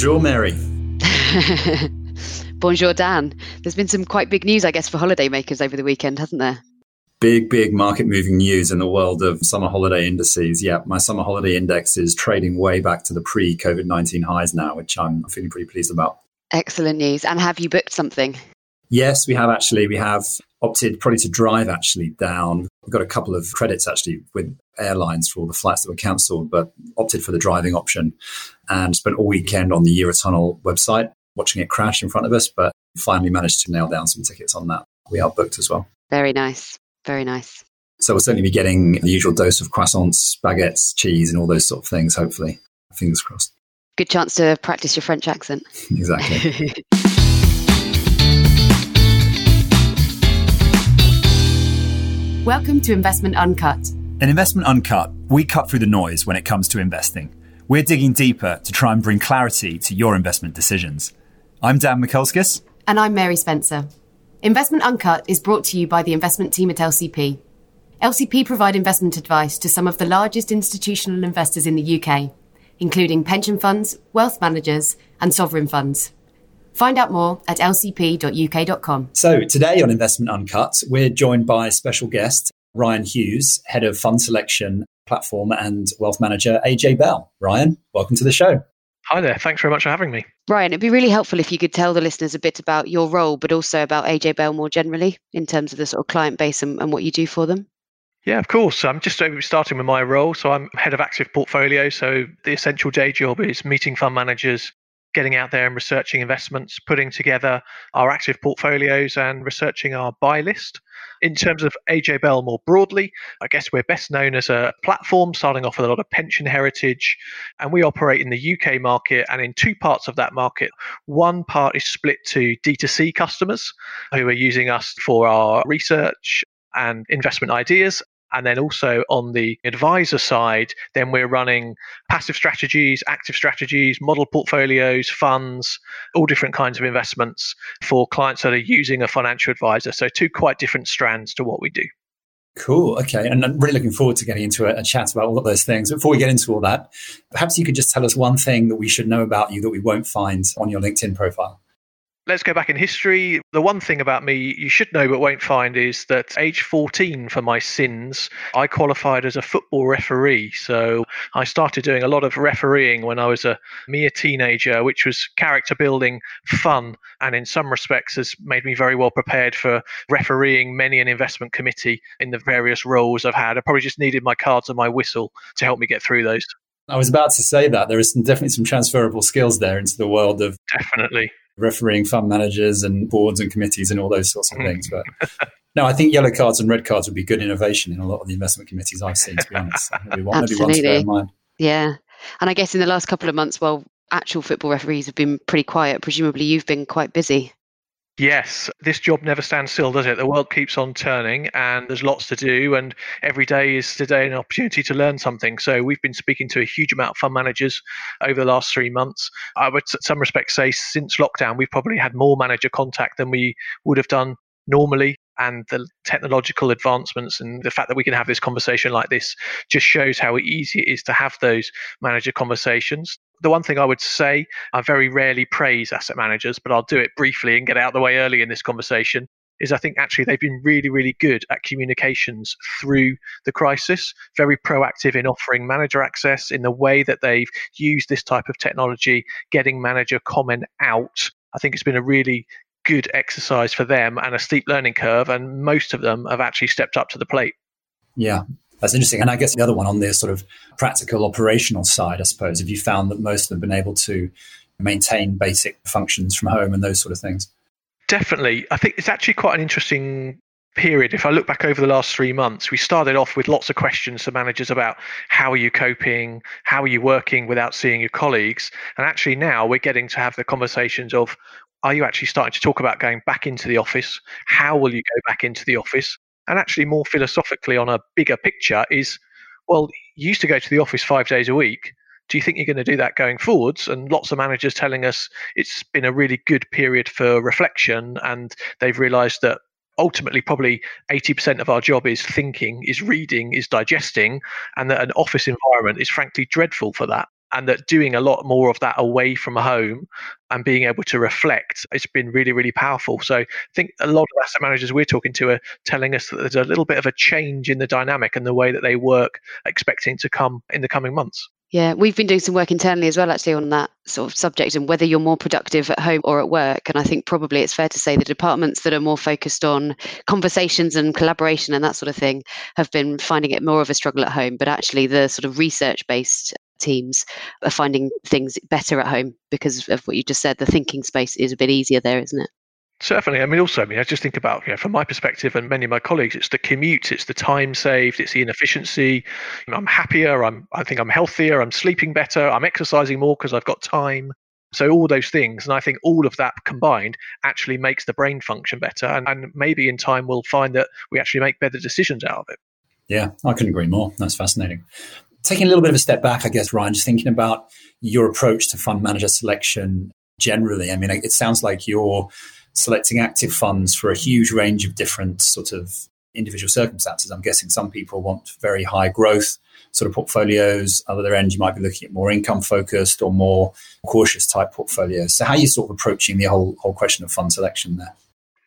Bonjour, Mary. Bonjour, Dan. There's been some quite big news, I guess, for holidaymakers over the weekend, hasn't there? Big, big market moving news in the world of summer holiday indices. Yeah, my summer holiday index is trading way back to the pre COVID 19 highs now, which I'm feeling pretty pleased about. Excellent news. And have you booked something? Yes, we have actually. We have opted probably to drive actually down. We've got a couple of credits actually with airlines for all the flights that were cancelled, but opted for the driving option and spent all weekend on the Eurotunnel website watching it crash in front of us, but finally managed to nail down some tickets on that. We are booked as well. Very nice. Very nice. So we'll certainly be getting the usual dose of croissants, baguettes, cheese, and all those sort of things, hopefully. Fingers crossed. Good chance to practice your French accent. Exactly. Welcome to Investment Uncut. In Investment Uncut, we cut through the noise when it comes to investing. We're digging deeper to try and bring clarity to your investment decisions. I'm Dan Mikulskis. And I'm Mary Spencer. Investment Uncut is brought to you by the investment team at LCP. LCP provide investment advice to some of the largest institutional investors in the UK, including pension funds, wealth managers, and sovereign funds. Find out more at lcp.uk.com. So, today on Investment Uncut, we're joined by special guest Ryan Hughes, head of fund selection platform and wealth manager AJ Bell. Ryan, welcome to the show. Hi there. Thanks very much for having me. Ryan, it'd be really helpful if you could tell the listeners a bit about your role, but also about AJ Bell more generally in terms of the sort of client base and, and what you do for them. Yeah, of course. I'm just uh, starting with my role. So I'm head of active portfolio. So the essential day job is meeting fund managers, getting out there and researching investments, putting together our active portfolios and researching our buy list. In terms of AJ Bell more broadly, I guess we're best known as a platform starting off with a lot of pension heritage, and we operate in the UK market and in two parts of that market. One part is split to D2C customers who are using us for our research and investment ideas, and then also on the advisor side, then we're running passive strategies, active strategies, model portfolios, funds, all different kinds of investments for clients that are using a financial advisor. So, two quite different strands to what we do. Cool. Okay. And I'm really looking forward to getting into a, a, chat about all of those things. Before we get into all that, perhaps you could just tell us one thing that we should know about you that we won't find on your LinkedIn profile. Let's go back in history. The one thing about me you should know but won't find is that age 14 for my sins, I qualified as a football referee. So I started doing a lot of refereeing when I was a mere teenager, which was character building, fun, and in some respects has made me very well prepared for refereeing many an investment committee in the various roles I've had. I probably just needed my cards and my whistle to help me get through those. I was about to say that there is some, definitely some transferable skills there into the world of definitely refereing fund managers and boards and committees and all those sorts of hmm. things. But no, I think yellow cards and red cards would be good innovation in a lot of the investment committees I've seen, to be honest. maybe, one, maybe one to bear in mind. Yeah. And I guess in the last couple of months, while actual football referees have been pretty quiet. Presumably you've been quite busy. Yes, this job never stands still, does it? The world keeps on turning and there's lots to do, and every day is today an opportunity to learn something. So, we've been speaking to a huge amount of fund managers over the last three months. I would, in some respects, say since lockdown, we've probably had more manager contact than we would have done normally and the technological advancements and the fact that we can have this conversation like this just shows how easy it is to have those manager conversations. The one thing I would say, I very rarely praise asset managers, but I'll do it briefly and get out of the way early in this conversation. Is I think actually they've been really, really good at communications through the crisis, very proactive in offering manager access in the way that they've used this type of technology, getting manager comment out. I think it's been a really good exercise for them and a steep learning curve. And most of them have actually stepped up to the plate. Yeah, that's interesting. And I guess the other one on the sort of practical operational side, I suppose, have you found that most of them have been able to maintain basic functions from home and those sort of things? Definitely. I think it's actually quite an interesting period. If I look back over the last three months, we started off with lots of questions to managers about how are you coping? How are you working without seeing your colleagues? And actually now we're getting to have the conversations of are you actually starting to talk about going back into the office? How will you go back into the office? And actually, more philosophically, on a bigger picture, is well, you used to go to the office five days a week. Do you think you're going to do that going forwards? And lots of managers telling us it's been a really good period for reflection, and they've realised that ultimately probably 80% of our job is thinking, is reading, is digesting, and that an office environment is frankly dreadful for that. And that doing a lot more of that away from home and being able to reflect it's been really, really powerful. So I think a lot of asset managers we're talking to are telling us that there's a little bit of a change in the dynamic and the way that they work, expecting to come in the coming months. Yeah, we've been doing some work internally as well, actually, on that sort of subject and whether you're more productive at home or at work. And I think probably it's fair to say the departments that are more focused on conversations and collaboration and that sort of thing have been finding it more of a struggle at home. But actually, the sort of research based teams are finding things better at home because of what you just said. The thinking space is a bit easier there, isn't it? Certainly. I mean, also, I mean, I just think about, you know, from my perspective and many of my colleagues, it's the commute, it's the time saved, it's the inefficiency. You know, I'm happier. I'm, I think I'm healthier. I'm sleeping better. I'm exercising more because I've got time. So all those things, and I think all of that combined actually makes the brain function better. And, and maybe in time we'll find that we actually make better decisions out of it. Yeah, I couldn't agree more. That's fascinating. Taking a little bit of a step back, I guess, Ryan, just thinking about your approach to fund manager selection generally. I mean, it sounds like you're selecting active funds for a huge range of different sort of individual circumstances. I'm guessing some people want very high growth sort of portfolios. Other end, you might be looking at more income focused or more cautious type portfolios. So how are you sort of approaching the whole whole question of fund selection there?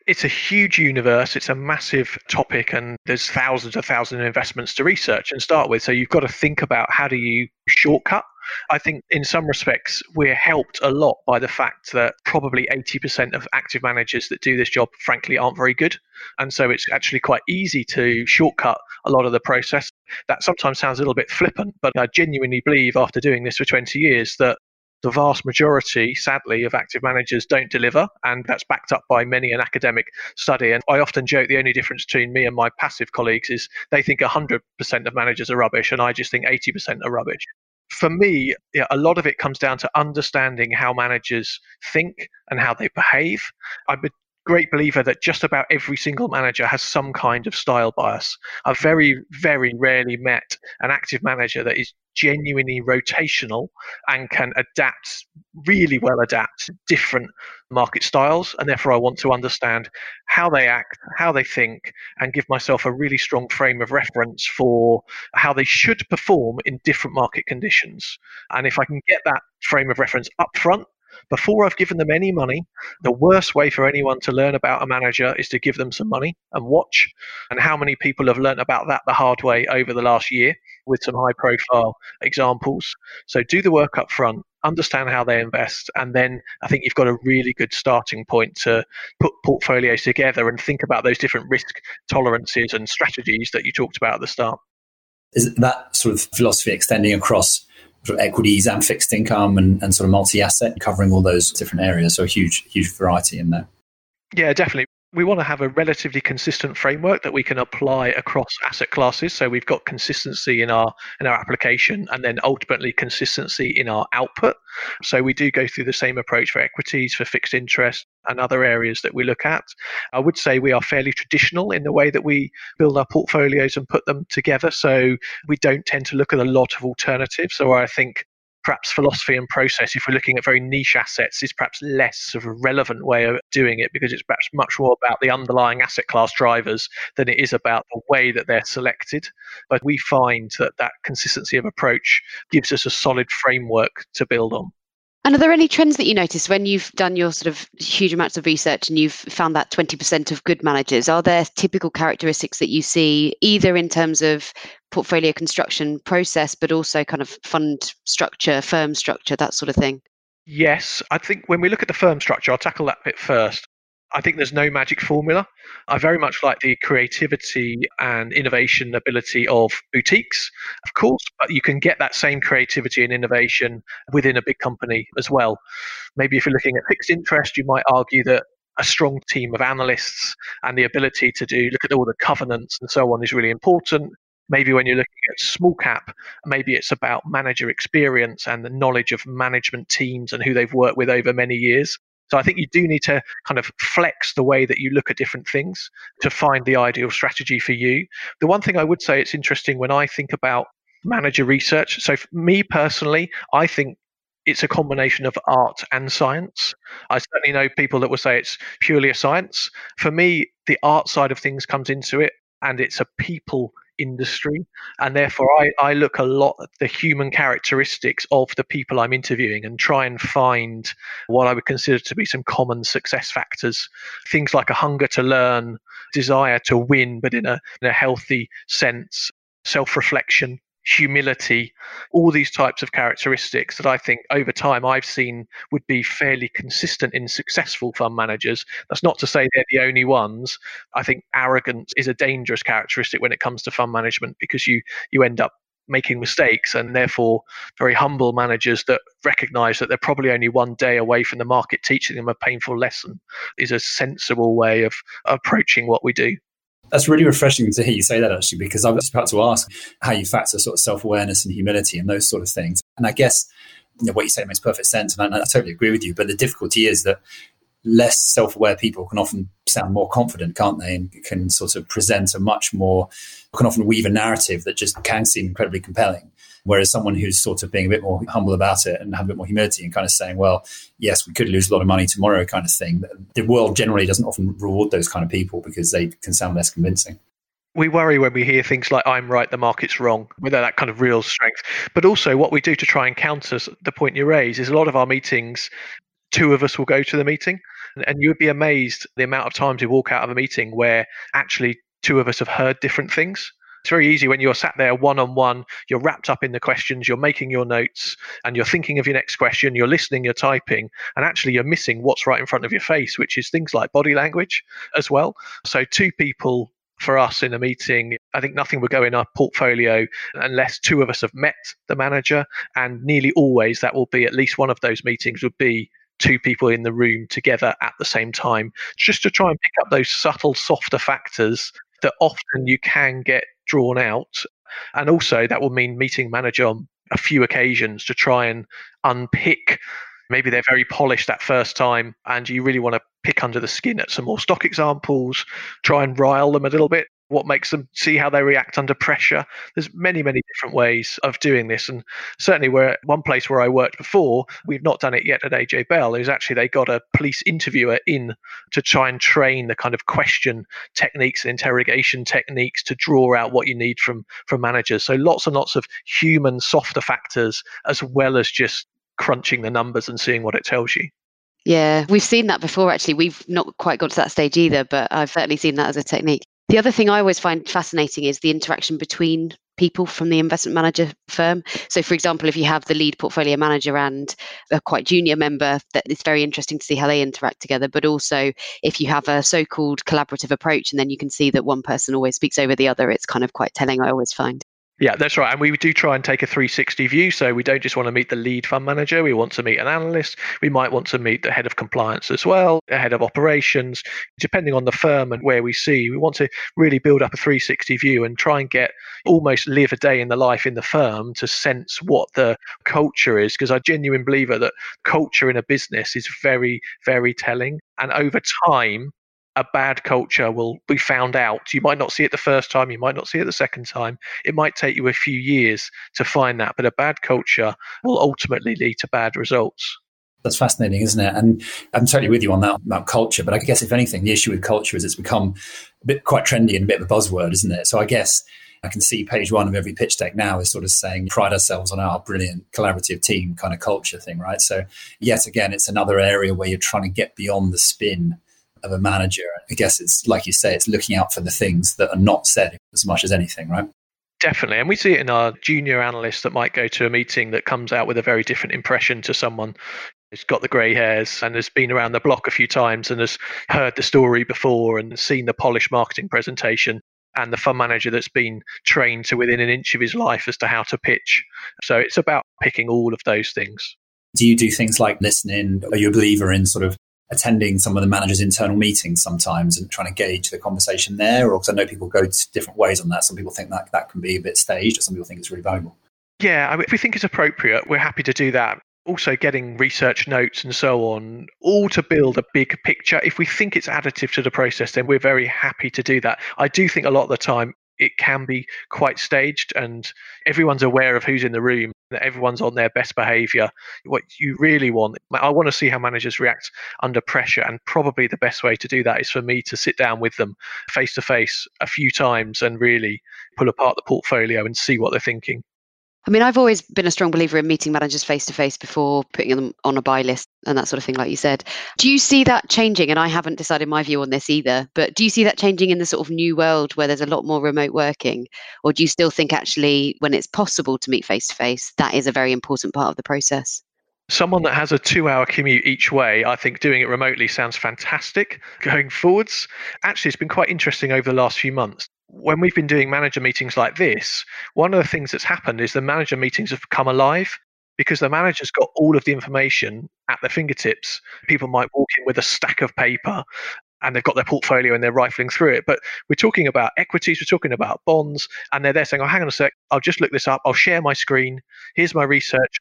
It's a huge universe. It's a massive topic, and there's thousands and thousands of investments to research and start with. So you've got to think about how do you shortcut I think in some respects, we're helped a lot by the fact that probably 80% of active managers that do this job, frankly, aren't very good. And so it's actually quite easy to shortcut a lot of the process. That sometimes sounds a little bit flippant, but I genuinely believe after doing this for 20 years that the vast majority, sadly, of active managers don't deliver, and that's backed up by many an academic study. And I often joke the only difference between me and my passive colleagues is they think 100% of managers are rubbish, and I just think 80% are rubbish for me, a lot of it comes down to understanding how managers think and how they behave. I'm great believer that just about every single manager has some kind of style bias. I've very, very rarely met an active manager that is genuinely rotational and can adapt really well adapt to different market styles and therefore I want to understand how they act, how they think and give myself a really strong frame of reference for how they should perform in different market conditions. And if I can get that frame of reference up front before I've given them any money, the worst way for anyone to learn about a manager is to give them some money and watch. And how many people have learned about that the hard way over the last year with some high profile examples? So do the work up front, understand how they invest, and then I think you've got a really good starting point to put portfolios together and think about those different risk tolerances and strategies that you talked about at the start. Is that sort of philosophy extending across sort of equities and fixed income and, and sort of multi-asset, covering all those different areas. So a huge, huge variety in there. Yeah, definitely we want to have a relatively consistent framework that we can apply across asset classes. So we've got consistency in our in our application and then ultimately consistency in our output. So we do go through the same approach for equities for fixed interest and other areas that we look at. I would say we are fairly traditional in the way that we build our portfolios and put them together. So we don't tend to look at a lot of alternatives. Or i think perhaps philosophy and process, if we're looking at very niche assets, is perhaps less of a relevant way of doing it because it's perhaps much more about the underlying asset class drivers than it is about the way that they're selected. But we find that that consistency of approach gives us a solid framework to build on. And are there any trends that you notice when you've done your sort of huge amounts of research and you've found that 20% of good managers? Are there typical characteristics that you see either in terms of portfolio construction process, but also kind of fund structure, firm structure, that sort of thing? Yes, I think when we look at the firm structure, I'll tackle that bit first. I think there's no magic formula. I very much like the creativity and innovation ability of boutiques, of course, but you can get that same creativity and innovation within a big company as well. Maybe if you're looking at fixed interest, you might argue that a strong team of analysts and the ability to do look at all the covenants and so on is really important. Maybe when you're looking at small cap, maybe it's about manager experience and the knowledge of management teams and who they've worked with over many years. So I think you do need to kind of flex the way that you look at different things to find the ideal strategy for you. The one thing I would say it's interesting when I think about manager research. So for me personally, I think it's a combination of art and science. I certainly know people that will say it's purely a science. For me, the art side of things comes into it and it's a people industry. And therefore, I, I look a lot at the human characteristics of the people I'm interviewing and try and find what I would consider to be some common success factors. Things like a hunger to learn, desire to win, but in a, in a healthy sense, self reflection, humility, all these types of characteristics that I think over time I've seen would be fairly consistent in successful fund managers. That's not to say they're the only ones. I think arrogance is a dangerous characteristic when it comes to fund management because you you end up making mistakes and therefore very humble managers that recognize that they're probably only one day away from the market teaching them a painful lesson is a sensible way of approaching what we do. That's really refreshing to hear you say that actually, because I was about to ask how you factor sort of self awareness and humility and those sort of things. And I guess you know, what you say makes perfect sense. And I, I totally agree with you. But the difficulty is that less self aware people can often sound more confident, can't they? And can sort of present a much more, can often weave a narrative that just can seem incredibly compelling. Whereas someone who's sort of being a bit more humble about it and have a bit more humility and kind of saying, well, yes, we could lose a lot of money tomorrow kind of thing. The world generally doesn't often reward those kind of people because they can sound less convincing we worry when we hear things like i'm right the market's wrong without that kind of real strength but also what we do to try and counter the point you raise is a lot of our meetings two of us will go to the meeting and you would be amazed the amount of times we walk out of a meeting where actually two of us have heard different things it's very easy when you're sat there one on one, you're wrapped up in the questions, you're making your notes, and you're thinking of your next question, you're listening, you're typing, and actually you're missing what's right in front of your face, which is things like body language as well. So, two people for us in a meeting, I think nothing would go in our portfolio unless two of us have met the manager. And nearly always that will be at least one of those meetings would be two people in the room together at the same time, just to try and pick up those subtle, softer factors that often you can get drawn out. And also, that will mean meeting manager on a few occasions to try and unpick. Maybe they're very polished that first time, and you really want to pick under the skin at some more stock examples, try and rile them a little bit, what makes them see how they react under pressure. There's many, many different ways of doing this. And certainly where one place where I worked before, we've not done it yet at AJ Bell, is actually they got a police interviewer in to try and train the kind of question techniques and interrogation techniques to draw out what you need from from managers. So lots and lots of human softer factors as well as just crunching the numbers and seeing what it tells you. Yeah, we've seen that before actually. We've not quite got to that stage either, but I've certainly seen that as a technique. The other thing I always find fascinating is the interaction between people from the investment manager firm. So, for example, if you have the lead portfolio manager and a quite junior member, that it's very interesting to see how they interact together. But also, if you have a so called collaborative approach and then you can see that one person always speaks over the other, it's kind of quite telling, I always find. Yeah, that's right. And we do try and take a 360 view. So we don't just want to meet the lead fund manager. We want to meet an analyst. We might want to meet the head of compliance as well, the head of operations, depending on the firm and where we see. We want to really build up a 360 view and try and get almost live a day in the life in the firm to sense what the culture is. Because I genuinely believe that culture in a business is very, very telling. And over time, a bad culture will be found out. You might not see it the first time, you might not see it the second time. It might take you a few years to find that, but a bad culture will ultimately lead to bad results. That's fascinating, isn't it? And I'm totally with you on that about culture. But I guess if anything, the issue with culture is it's become a bit quite trendy and a bit of a buzzword, isn't it? So I guess I can see page one of every pitch deck now is sort of saying pride ourselves on our brilliant collaborative team kind of culture thing, right? So yet again, it's another area where you're trying to get beyond the spin of a manager. I guess it's like you say, it's looking out for the things that are not said as much as anything, right? Definitely. And we see it in our junior analysts that might go to a meeting that comes out with a very different impression to someone who's got the grey hairs and has been around the block a few times and has heard the story before and seen the polished marketing presentation and the fund manager that's been trained to within an inch of his life as to how to pitch. So it's about picking all of those things. Do you do things like listening? Are you a believer in sort of attending some of the manager's internal meetings sometimes and trying to gauge the conversation there? Or because I know people go different ways on that. Some people think that that can be a bit staged, or some people think it's really valuable. Yeah, I mean, if we think it's appropriate, we're happy to do that. Also, getting research notes and so on, all to build a big picture. If we think it's additive to the process, then we're very happy to do that. I do think a lot of the time it can be quite staged and everyone's aware of who's in the room that everyone's on their best behavior what you really want. I want to see how managers react under pressure and probably the best way to do that is for me to sit down with them face to face a few times and really pull apart the portfolio and see what they're thinking I mean, I've always been a strong believer in meeting managers face to face before putting them on a buy list and that sort of thing, like you said. Do you see that changing? And I haven't decided my view on this either, but do you see that changing in the sort of new world where there's a lot more remote working? Or do you still think actually, when it's possible to meet face to face, that is a very important part of the process? someone that has a two hour commute each way, I think doing it remotely sounds fantastic going forwards. Actually, it's been quite interesting over the last few months when we've been doing manager meetings like this, one of the things that's happened is the manager meetings have come alive because the manager's got all of the information at their fingertips. People might walk in with a stack of paper and they've got their portfolio and they're rifling through it. But we're talking about equities, we're talking about bonds, and they're there saying, Oh, hang on a sec, I'll just look this up, I'll share my screen, here's my research,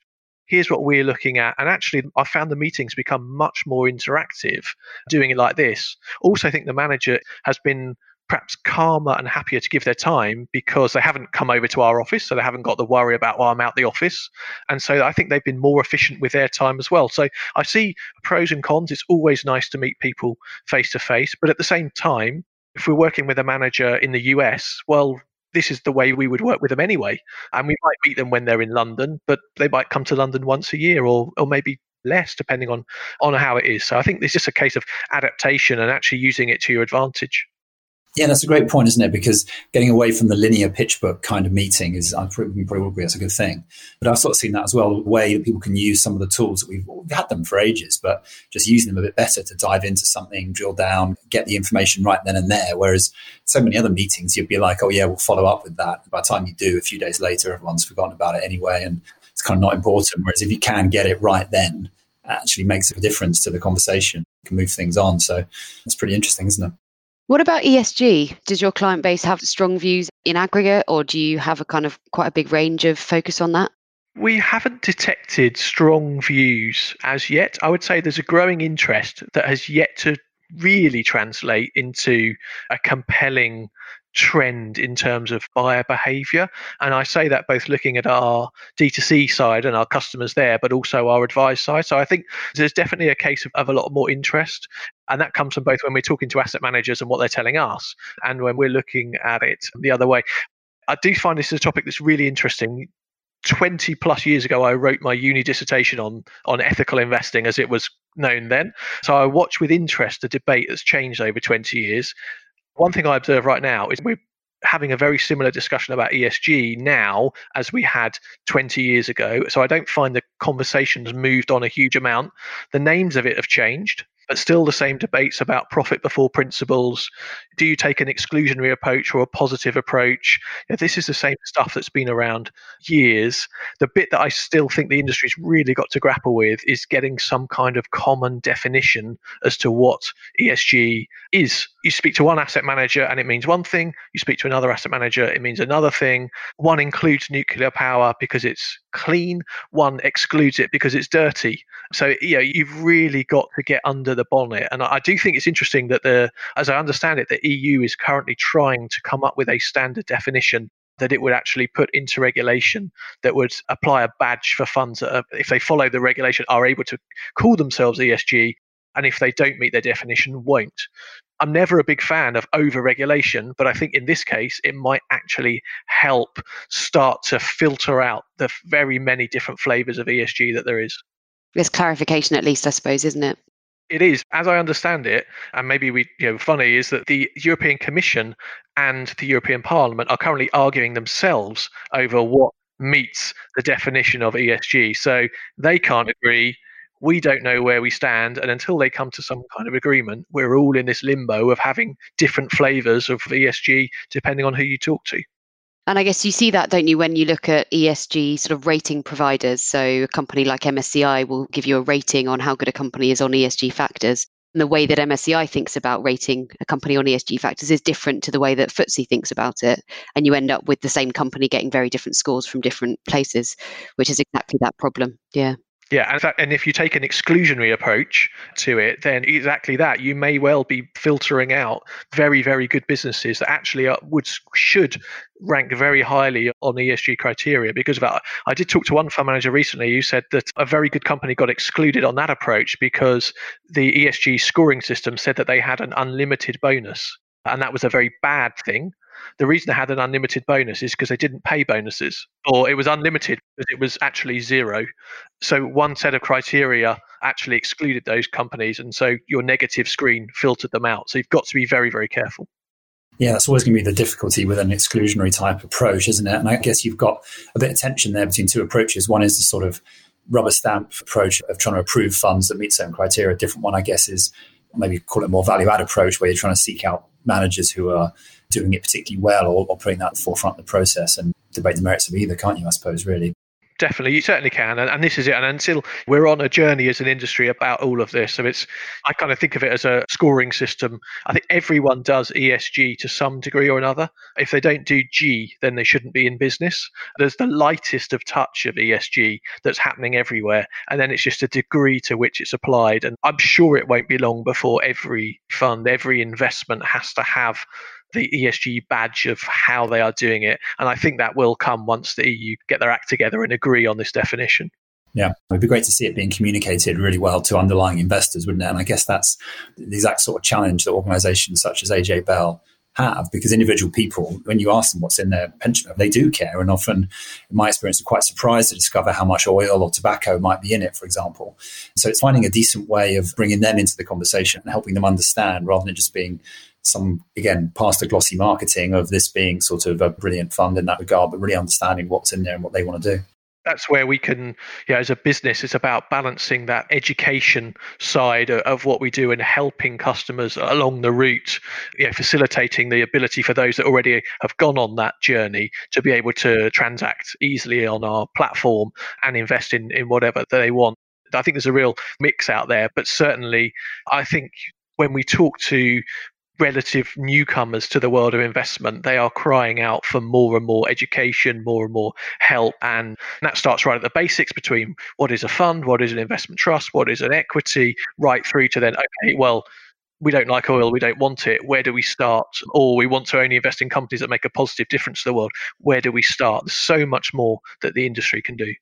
here's what we're looking at. And actually, I found the meetings become much more interactive doing it like this. Also, I think the manager has been perhaps calmer and happier to give their time because they haven't come over to our office, so they haven't got the worry about, well, I'm out the office. And so I think they've been more efficient with their time as well. So I see pros and cons. It's always nice to meet people face to face, but at the same time, if we're working with a manager in the US, well, this is the way we would work with them anyway. And we might meet them when they're in London, but they might come to London once a year or, or maybe less depending on on how it is. So I think it's just a case of adaptation and actually using it to your advantage. Yeah, that's a great point, isn't it? Because getting away from the linear pitch book kind of meeting is, I probably, probably agree, that's a good thing. But I've sort of seen that as well, the way that people can use some of the tools that we've, we've had them for ages, but just using them a bit better to dive into something, drill down, get the information right then and there. Whereas so many other meetings, you'd be like, oh, yeah, we'll follow up with that. By the time you do, a few days later, everyone's forgotten about it anyway, and it's kind of not important. Whereas if you can get it right then, it actually makes a difference to the conversation, you can move things on. So it's pretty interesting, isn't it? What about ESG? Does your client base have strong views in aggregate, or do you have a kind of quite a big range of focus on that? We haven't detected strong views as yet. I would say there's a growing interest that has yet to really translate into a compelling trend in terms of buyer behavior. And I say that both looking at our D2C side and our customers there, but also our advised side. So I think there's definitely a case of, of a lot more interest. And that comes from both when we're talking to asset managers and what they're telling us, and when we're looking at it the other way. I do find this is a topic that's really interesting. 20 plus years ago, I wrote my uni dissertation on, on ethical investing as it was known then. So I watch with interest the debate that's changed over 20 years. One thing I observe right now is we're having a very similar discussion about ESG now as we had 20 years ago. So I don't find the conversations moved on a huge amount. The names of it have changed but still the same debates about profit before principles. Do you take an exclusionary approach or a positive approach? This is the same stuff that's been around years. The bit that I still think the industry's really got to grapple with is getting some kind of common definition as to what ESG is. You speak to one asset manager and it means one thing, you speak to another asset manager, it means another thing. One includes nuclear power because it's clean, one excludes it because it's dirty. So, you know, you've really got to get under the bonnet. And I do think it's interesting that the, as I understand it, the EU is currently trying to come up with a standard definition that it would actually put into regulation that would apply a badge for funds that, are, if they follow the regulation, are able to call themselves ESG, and if they don't meet their definition, won't. I'm never a big fan of over regulation, but I think in this case, it might actually help start to filter out the very many different flavors of ESG that there is. There's clarification, at least, I suppose, isn't it? It is, as I understand it, and maybe we, you know, funny is that the European Commission and the European Parliament are currently arguing themselves over what meets the definition of ESG. So they can't agree. We don't know where we stand. And until they come to some kind of agreement, we're all in this limbo of having different flavors of ESG depending on who you talk to. And I guess you see that, don't you, when you look at ESG sort of rating providers. So a company like MSCI will give you a rating on how good a company is on ESG factors. And the way that MSCI thinks about rating a company on ESG factors is different to the way that FTSE thinks about it. And you end up with the same company getting very different scores from different places, which is exactly that problem. Yeah. Yeah, and, and if you take an exclusionary approach to it, then exactly that. You may well be filtering out very, very good businesses that actually are, would should rank very highly on the ESG criteria because of that. I did talk to one fund manager recently who said that a very good company got excluded on that approach because the ESG scoring system said that they had an unlimited bonus. And that was a very bad thing the reason they had an unlimited bonus is because they didn't pay bonuses, or it was unlimited because it was actually zero. So one set of criteria actually excluded those companies, and so your negative screen filtered them out. So you've got to be very, very careful. Yeah, that's always going to be the difficulty with an exclusionary type approach, isn't it? And I guess you've got a bit of tension there between two approaches. One is the sort of rubber stamp approach of trying to approve funds that meet certain criteria. A different one, I guess, is maybe call it a more value add approach where you're trying to seek out managers who are doing it particularly well or, or putting that at the forefront of the process and debate the merits of either, can't you, I suppose, really? Definitely you certainly can and, and, this is it and until we're on a journey as an industry about all of this so it's i kind of think of it as a scoring system. I think everyone does esg to some degree or another. If they don't do g then they shouldn't be in business. There's the lightest of touch of esg that's happening everywhere and then it's just a degree to which it's applied and i'm sure it won't be long before every fund every investment has to have the ESG badge of how they are doing it. And I think that will come once the EU get their act together and agree on this definition. Yeah, it'd be great to see it being communicated really well to underlying investors, wouldn't it? And I guess that's the exact sort of challenge that organizations such as AJ Bell have because individual people, when you ask them what's in their pension, they do care. And often, in my experience, are quite surprised to discover how much oil or tobacco might be in it, for example. So it's finding a decent way of bringing them into the conversation and helping them understand rather than just being some again past the glossy marketing of this being sort of a brilliant fund in that regard, but really understanding what's in there and what they want to do. That's where we can yeah as a business it's about balancing that education side of what we do and helping customers along the route you know, facilitating the ability for those that already have gone on that journey to be able to transact easily on our platform and invest in, in whatever they want. I think there's a real mix out there but certainly i think when we talk to relative newcomers to the world of investment, they are crying out for more and more education, more and more help. And that starts right at the basics between what is a fund, what is an investment trust, what is an equity, right through to then, okay, well, we don't like oil, we don't want it. Where do we start? Or we want to only invest in companies that make a positive difference to the world. Where do we start? There's so much more that the industry can do.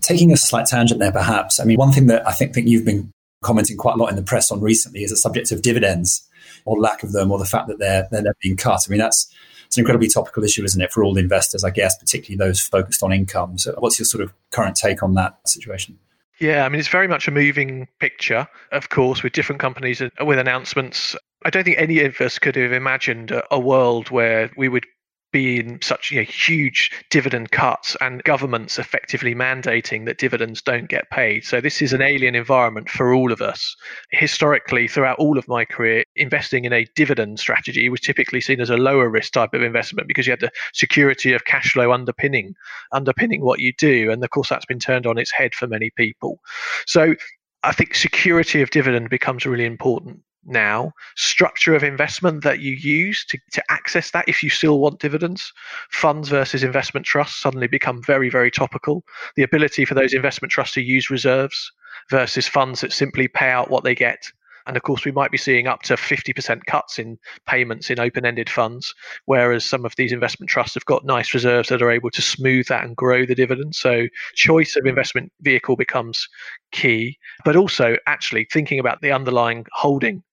Taking a slight tangent there, perhaps. I mean, one thing that I think, think you've been commenting quite a lot in the press on recently is the subject of dividends or lack of them or the fact that they're, they're, being cut. I mean, that's it's an incredibly topical issue, isn't it, for all investors, I guess, particularly those focused on income. So, what's your sort of current take on that situation? Yeah, I mean, it's very much a moving picture, of course, with different companies uh, with announcements. I don't think any of us could have imagined a world where we would being such you know, huge dividend cuts and governments effectively mandating that dividends don't get paid. So this is an alien environment for all of us. Historically, throughout all of my career, investing in a dividend strategy was typically seen as a lower risk type of investment because you had the security of cash flow underpinning underpinning what you do. And of course that's been turned on its head for many people. So I think security of dividend becomes really important now, structure of investment that you use to, to access that if you still want dividends, funds versus investment trusts suddenly become very, very topical. The ability for those investment trusts to use reserves versus funds that simply pay out what they get. And of course, we might be seeing up to 50% cuts in payments in open ended funds, whereas some of these investment trusts have got nice reserves that are able to smooth that and grow the dividend. So, choice of investment vehicle becomes key, but also actually thinking about the underlying holding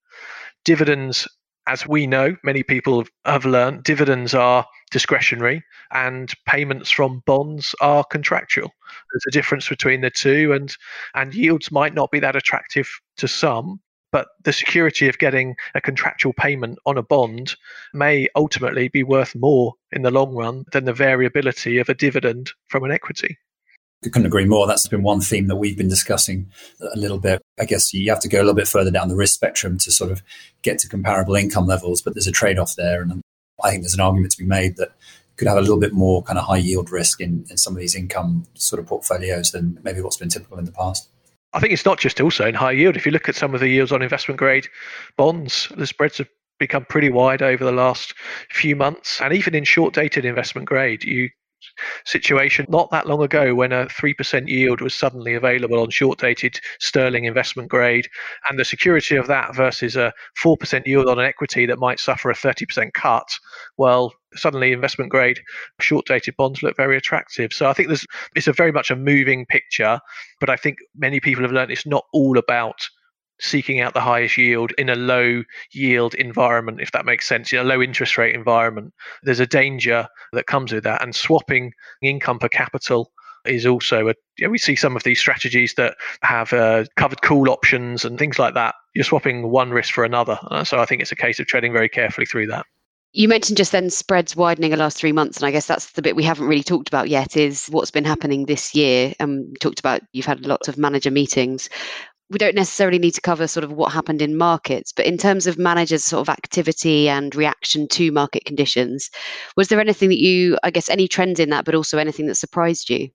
dividends as we know, many people have learned, dividends are discretionary and payments from bonds are contractual. There's a difference between the two, and, and yields might not be that attractive to some, but the security of getting a contractual payment on a bond may ultimately be worth more in the long run than the variability of a dividend from an equity. Couldn't agree more. That's been one theme that we've been discussing a little bit. I guess you have to go a little bit further down the risk spectrum to sort of get to comparable income levels, but there's a trade off there. And I think there's an argument to be made that could have a little bit more kind of high yield risk in, in some of these income sort of portfolios than maybe what's been typical in the past. I think it's not just also in high yield. If you look at some of the yields on investment grade bonds, the spreads have become pretty wide over the last few months. And even in short dated investment grade, you situation. Not that long ago when a 3% yield was suddenly available on short dated sterling investment grade and the security of that versus a 4% yield on an equity that might suffer a 30% cut well suddenly investment grade short dated bonds look very attractive. So i think there's it's a very much a moving picture but i think many people have learned it's not all about seeking out the highest yield in a low yield environment, if that makes sense, in a low interest rate environment. There's a danger that comes with that. And swapping income per capital is also a you know, we see some of these strategies that have uh, covered call options and things like that. You're swapping one risk for another. Uh, so I think it's a case of treading very carefully through that. You mentioned just then spreads widening the last three months, and I guess that's the bit we haven't really talked about yet. Is what's been happening this year? And um, talked about you've had lots of manager meetings we don't necessarily need to cover sort of what happened in markets, but in terms of managers' sort of activity and reaction to market conditions, was there anything that you, I guess, any trends in that, but also anything that surprised you?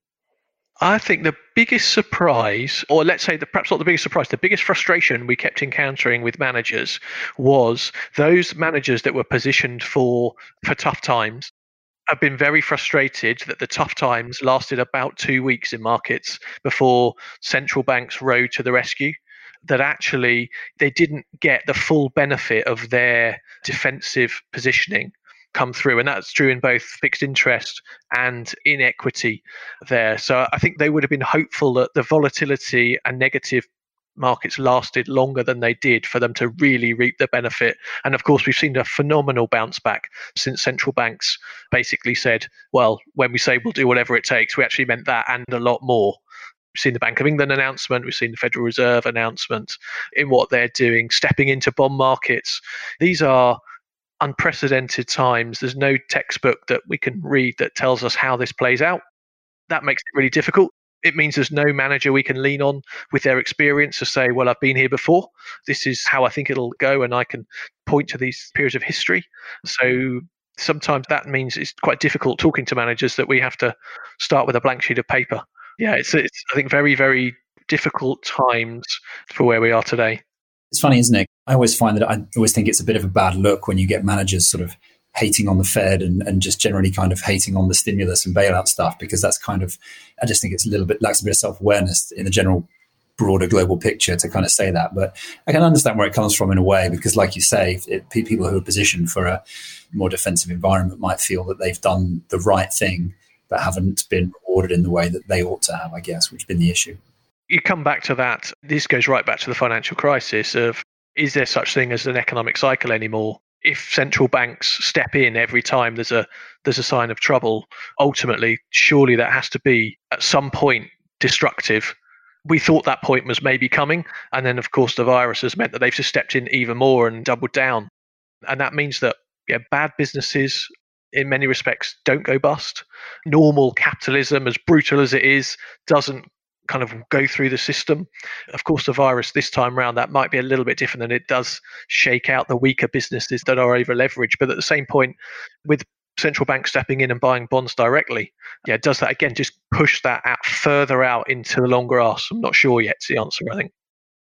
I think the biggest surprise, or let's say the, perhaps not the biggest surprise, the biggest frustration we kept encountering with managers was those managers that were positioned for for tough times have been very frustrated that the tough times lasted about two weeks in markets before central banks rode to the rescue. That actually they didn't get the full benefit of their defensive positioning come through. And that's true in both fixed interest and in equity there. So I think they would have been hopeful that the volatility and negative markets lasted longer than they did for them to really reap the benefit. And of course, we've seen a phenomenal bounce back since central banks basically said, well, when we say we'll do whatever it takes, we actually meant that and a lot more. We've seen the Bank of England announcement, we've seen the Federal Reserve announcement in what they're doing, stepping into bond markets. These are unprecedented times. There's no textbook that we can read that tells us how this plays out. That makes it really difficult it means there's no manager we can lean on with their experience to say, well, I've been here before. This is how I think it'll go, and I can point to these periods of history. So sometimes that means it's quite difficult talking to managers that we have to start with a blank sheet of paper. Yeah, it's, it's I think very very difficult times for where we are today. It's funny, isn't it? I always find that I always think it's a bit of a bad look when you get managers sort of hating on the Fed and, and just generally kind of hating on the stimulus and bailout stuff because that's kind of I just think it's a little bit lacks a bit of self awareness in the general broader global picture to kind of say that. But I can understand where it comes from in a way because, like you say, it, people who are positioned for a more defensive environment might feel that they've done the right thing but haven't been rewarded in the way that they ought to have, I guess, which has been the issue. You come back to that. This goes right back to the financial crisis of is there such thing as an economic cycle anymore? If central banks step in every time there's a there's a sign of trouble, ultimately, surely that has to be at some point destructive. We thought that point was maybe coming, and then of course the virus has meant that they've just stepped in even more and doubled down, and that means that yeah, bad businesses in many respects don't go bust. Normal capitalism, as brutal as it is, doesn't kind of go through the system. Of course, the virus this time around that might be a little bit different, and it does shake out the weaker businesses that are over leveraged. But at the same point, with central banks stepping in and buying bonds directly, yeah, does that again just push that out further out into the long grass? I'm not sure yet. The answer, I think.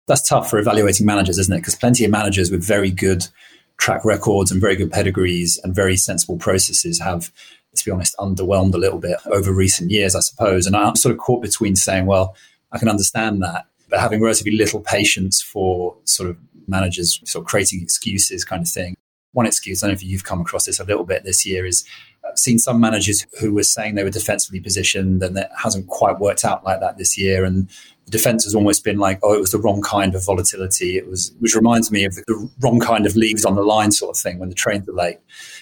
That's tough for evaluating managers, isn't it? Because plenty of managers with very good track records and very good pedigrees and very sensible processes have to be honest, underwhelmed a little bit over recent years, I suppose. And I'm sort of caught between saying, well, I can understand that, but having relatively little patience for sort of managers sort of creating excuses kind of thing. One excuse, I don't know if you've come across this a little bit this year, is I've seen some managers who were saying they were defensively positioned and that hasn't quite worked out like that this year. And the defense has almost been like, oh, it was the wrong kind of volatility. It was, which reminds me of the, the wrong kind of leaves on the line sort of thing when the trains are late,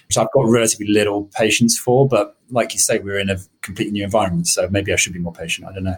which I've got relatively little patience for. But like you say, we're in a completely new environment. So maybe I should be more patient. I don't know.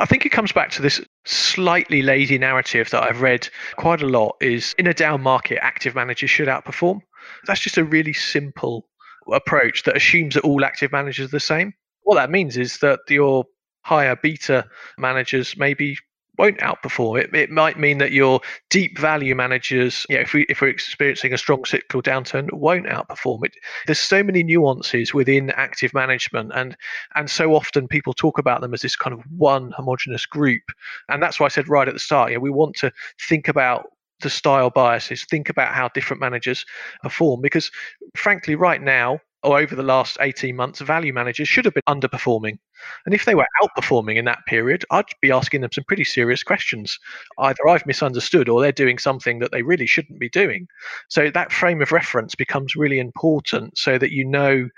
I think it comes back to this slightly lazy narrative that I've read quite a lot is in a down market, active managers should outperform. That's just a really simple approach that assumes that all active managers are the same. What that means is that your higher beta managers maybe won't outperform. It, it might mean that your deep value managers, you know, if we if we're experiencing a strong cyclical downturn, won't outperform it. There's so many nuances within active management, and and so often people talk about them as this kind of one homogenous group, and that's why I said right at the start, yeah, we want to think about the style biases, think about how different managers perform, because frankly, right now or over the last 18 months, value managers should have been underperforming. And if they were outperforming in that period, I'd be asking them some pretty serious questions. Either I've misunderstood or they're doing something that they really shouldn't be doing. So that frame of reference becomes really important so that you know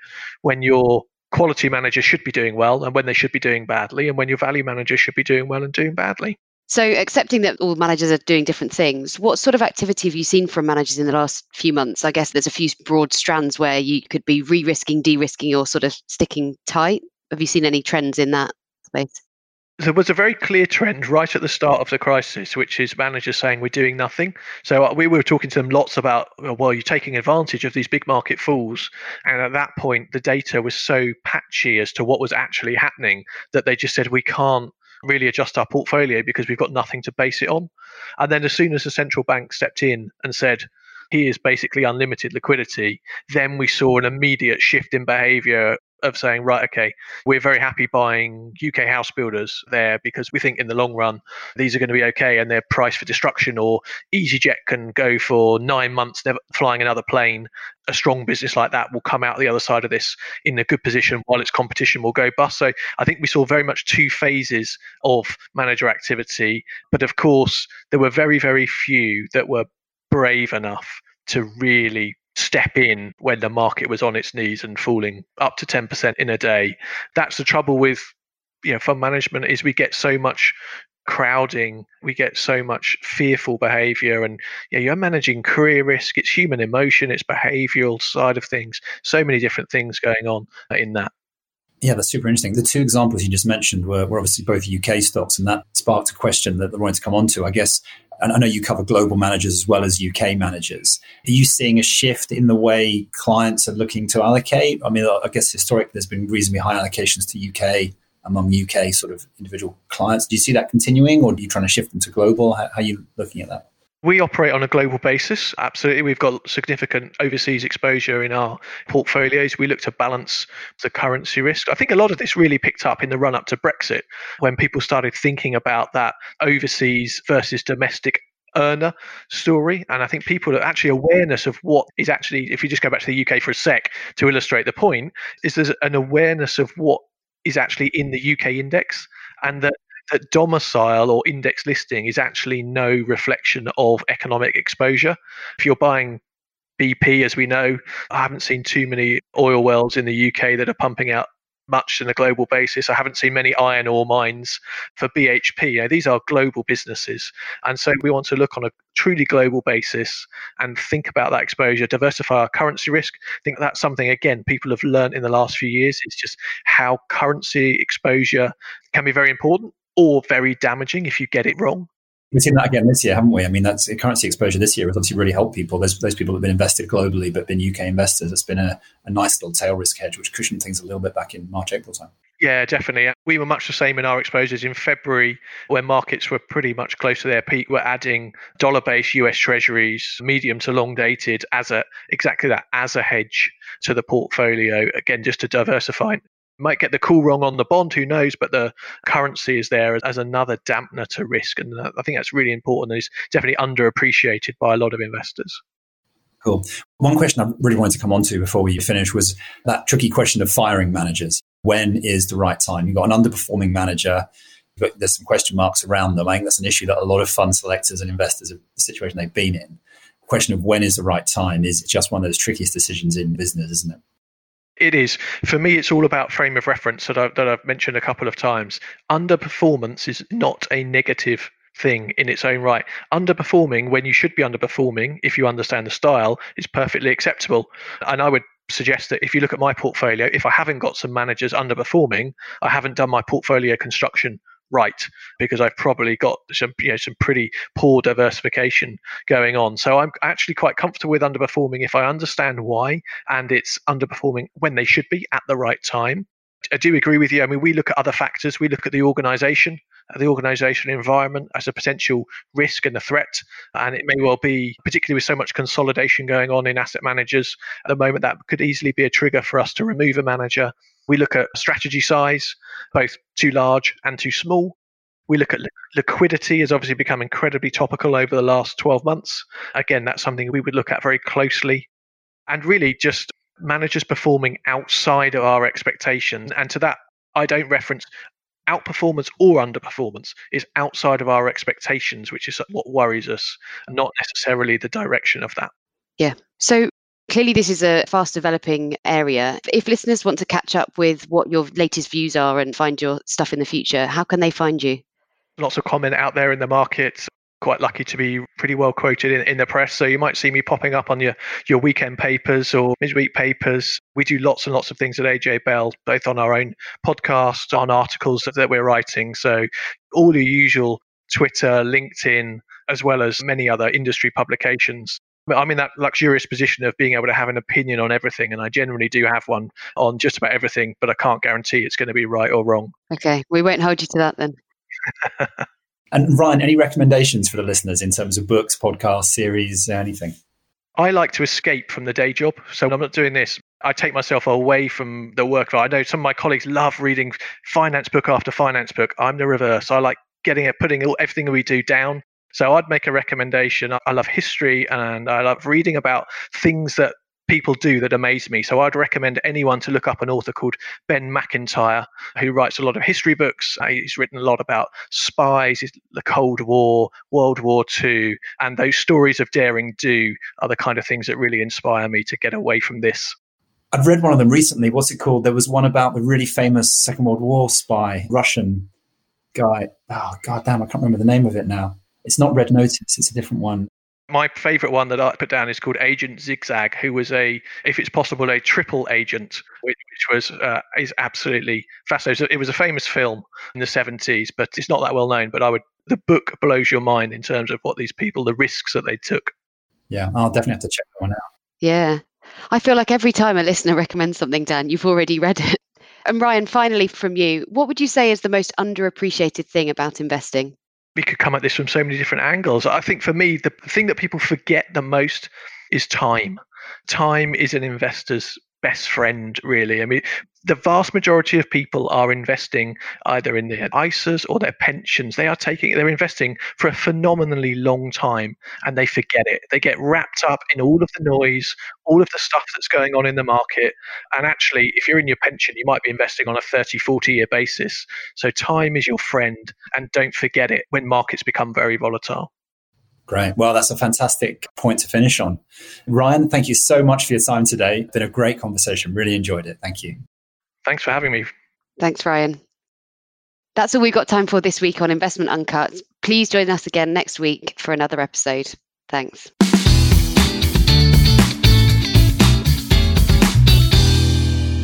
when your quality manager should be doing well and when they should be doing badly, and when your value manager should be doing well and doing badly. So, accepting that all managers are doing different things, what sort of activity have you seen from managers in the last few months? I guess there's a few broad strands where you could be re risking, de risking, or sort of sticking tight. Have you seen any trends in that space? there was a very clear trend right at the start of the crisis, which is managers saying we're doing nothing. So uh, we were talking to them lots about, well, you're taking advantage of these big market falls. And at that point, the data was so patchy as to what was actually happening that they just said, we can't really adjust our portfolio because we've got nothing to base it on. And then as soon as the central bank stepped in and said, here's basically unlimited liquidity, then we saw an immediate shift in behavior of saying, right, okay, we're very happy buying UK house builders there because we think in the long run these are going to be okay and they're priced for destruction. Or EasyJet can go for nine months never flying another plane. A strong business like that will come out the other side of this in a good position while its competition will go bust. So I think we saw very much two phases of manager activity. But of course, there were very, very few that were brave enough to really step in when the market was on its knees and falling up to 10% in a day. That's the trouble with you know fund management is we get so much crowding we get so much fearful behavior and you know, you're managing career risk it's human emotion it's behavioral side of things so many different things going on in that yeah, that's super interesting. The two examples you just mentioned were, were obviously both UK stocks, and that sparked a question that I wanted to come on to. I guess and I know you cover global managers as well as UK managers. Are you seeing a shift in the way clients are looking to allocate? I mean, I guess historically there's been reasonably high allocations to UK among UK sort of individual clients. Do you see that continuing, or are you trying to shift them to global? How, how are you looking at that? We operate on a global basis. Absolutely. We've got significant overseas exposure in our portfolios. We look to balance the currency risk. I think a lot of this really picked up in the run up to Brexit when people started thinking about that overseas versus domestic earner story. And I think people are actually awareness of what is actually, if you just go back to the UK for a sec to illustrate the point, is there's an awareness of what is actually in the UK index and that that domicile or index listing is actually no reflection of economic exposure. If you're buying BP, as we know, I haven't seen too many oil wells in the UK that are pumping out much on a global basis. I haven't seen many iron ore mines for BHP. You know, these are global businesses. And so we want to look on a truly global basis and think about that exposure, diversify our currency risk. I think that's something, again, people have learned in the last few years. It's just how currency exposure can be very important or very damaging if you get it wrong. We've seen that again this year, haven't we? I mean, that's currency exposure this year has obviously really helped people. There's those people that have been invested globally but been UK investors. It's been a, a nice little tail risk hedge, which cushioned things a little bit back in March, April time. Yeah, definitely. We were much the same in our exposures in February, when markets were pretty much close to their peak. We're adding dollar-based US Treasuries, medium to long dated, as a exactly that as a hedge to the portfolio. Again, just to diversify might get the call wrong on the bond, who knows? But the currency is there as another dampener to risk. And I think that's really important and is definitely underappreciated by a lot of investors. Cool. One question I really wanted to come on to before we finish was that tricky question of firing managers. When is the right time? You've got an underperforming manager. There's some question marks around them. I think that's an issue that a lot of fund selectors and investors have the situation they've been in. The question of when is the right time is just one of those trickiest decisions in business, isn't it? It is. For me, it's all about frame of reference that I've, that I've mentioned a couple of times. Underperformance is not a negative thing in its own right. Underperforming when you should be underperforming, if you understand the style, is perfectly acceptable. And I would suggest that if you look at my portfolio, if I haven't got some managers underperforming, I haven't done my portfolio construction right because I've probably got some you know some pretty poor diversification going on. So I'm actually quite comfortable with underperforming if I understand why and it's underperforming when they should be at the right time. I do agree with you. I mean, we look at other factors. We look at the organization, uh, the organizational environment as a potential risk and a threat. And it may well be, particularly with so much consolidation going on in asset managers at the moment, that could easily be a trigger for us to remove a manager we look at strategy size, both too large and too small. We look at li- liquidity has obviously become incredibly topical over the last 12 months. Again, that's something we would look at very closely. And really just managers performing outside of our expectations. And to that, I don't reference outperformance or underperformance is outside of our expectations, which is what worries us, not necessarily the direction of that. Yeah. So clearly, this is a fast developing area. If listeners want to catch up with what your latest views are and find your stuff in the future, how can they find you? Lots of comment out there in the market quite lucky to be pretty well quoted in, in the press. So you might see me popping up on your, your weekend papers or midweek papers. We do lots and lots of things at AJ Bell, both on our own podcast, on articles that, that we're writing. So all the usual Twitter, LinkedIn, as well as many other industry publications. I'm in that luxurious position of being able to have an opinion on everything, and I generally do have one on just about everything, but I can't guarantee it's going to be right or wrong. Okay, we won't hold you to that then. And Ryan, any recommendations for the listeners in terms of books, podcasts, series, anything? I like to escape from the day job. So I'm not doing this. I take myself away from the work. I know some of my colleagues love reading finance book after finance book. I'm the reverse. I like getting it, putting everything we do down. So I'd make a recommendation. I love history and I love reading about things that people do that amaze me. So I'd recommend anyone to look up an author called Ben Macintyre, who writes a lot of history books. Uh, he's written a lot about spies, the Cold War, World War II, and those stories of daring do are the kind of things that really inspire me to get away from this. I've read one of them recently. What's it called? There was one about the really famous Second World War spy, Russian guy. Oh, god damn, I can't remember the name of it now. It's not Red Notice, it's a different one my favorite one that I put down is called Agent Zigzag, who was a, if it's possible, a triple agent, which, which was uh, is absolutely fascinating. It was a famous film in the seventies, but it's not that well known. But I would, the book blows your mind in terms of what these people, the risks that they took. Yeah, I'll definitely have to check that one out. Yeah, I feel like every time a listener recommends something, Dan, you've already read it. And Ryan, finally from you, what would you say is the most underappreciated thing about investing? We could come at this from so many different angles. I think for me, the thing that people forget the most is time. Time is an investor's best friend, really. I mean, the vast majority of people are investing either in their ISAs or their pensions. They are taking, they're investing for a phenomenally long time and they forget it. They get wrapped up in all of the noise, all of the stuff that's going on in the market. And actually, if you're in your pension, you might be investing on a 30, 40 year basis. So time is your friend and don't forget it when markets become very volatile. Great. Well, that's a fantastic point to finish on. Ryan, thank you so much for your time today. It's been a great conversation. Really enjoyed it. Thank you. Thanks for having me. Thanks, Ryan. That's all we've got time for this week on Investment Uncut. Please join us again next week for another episode. Thanks.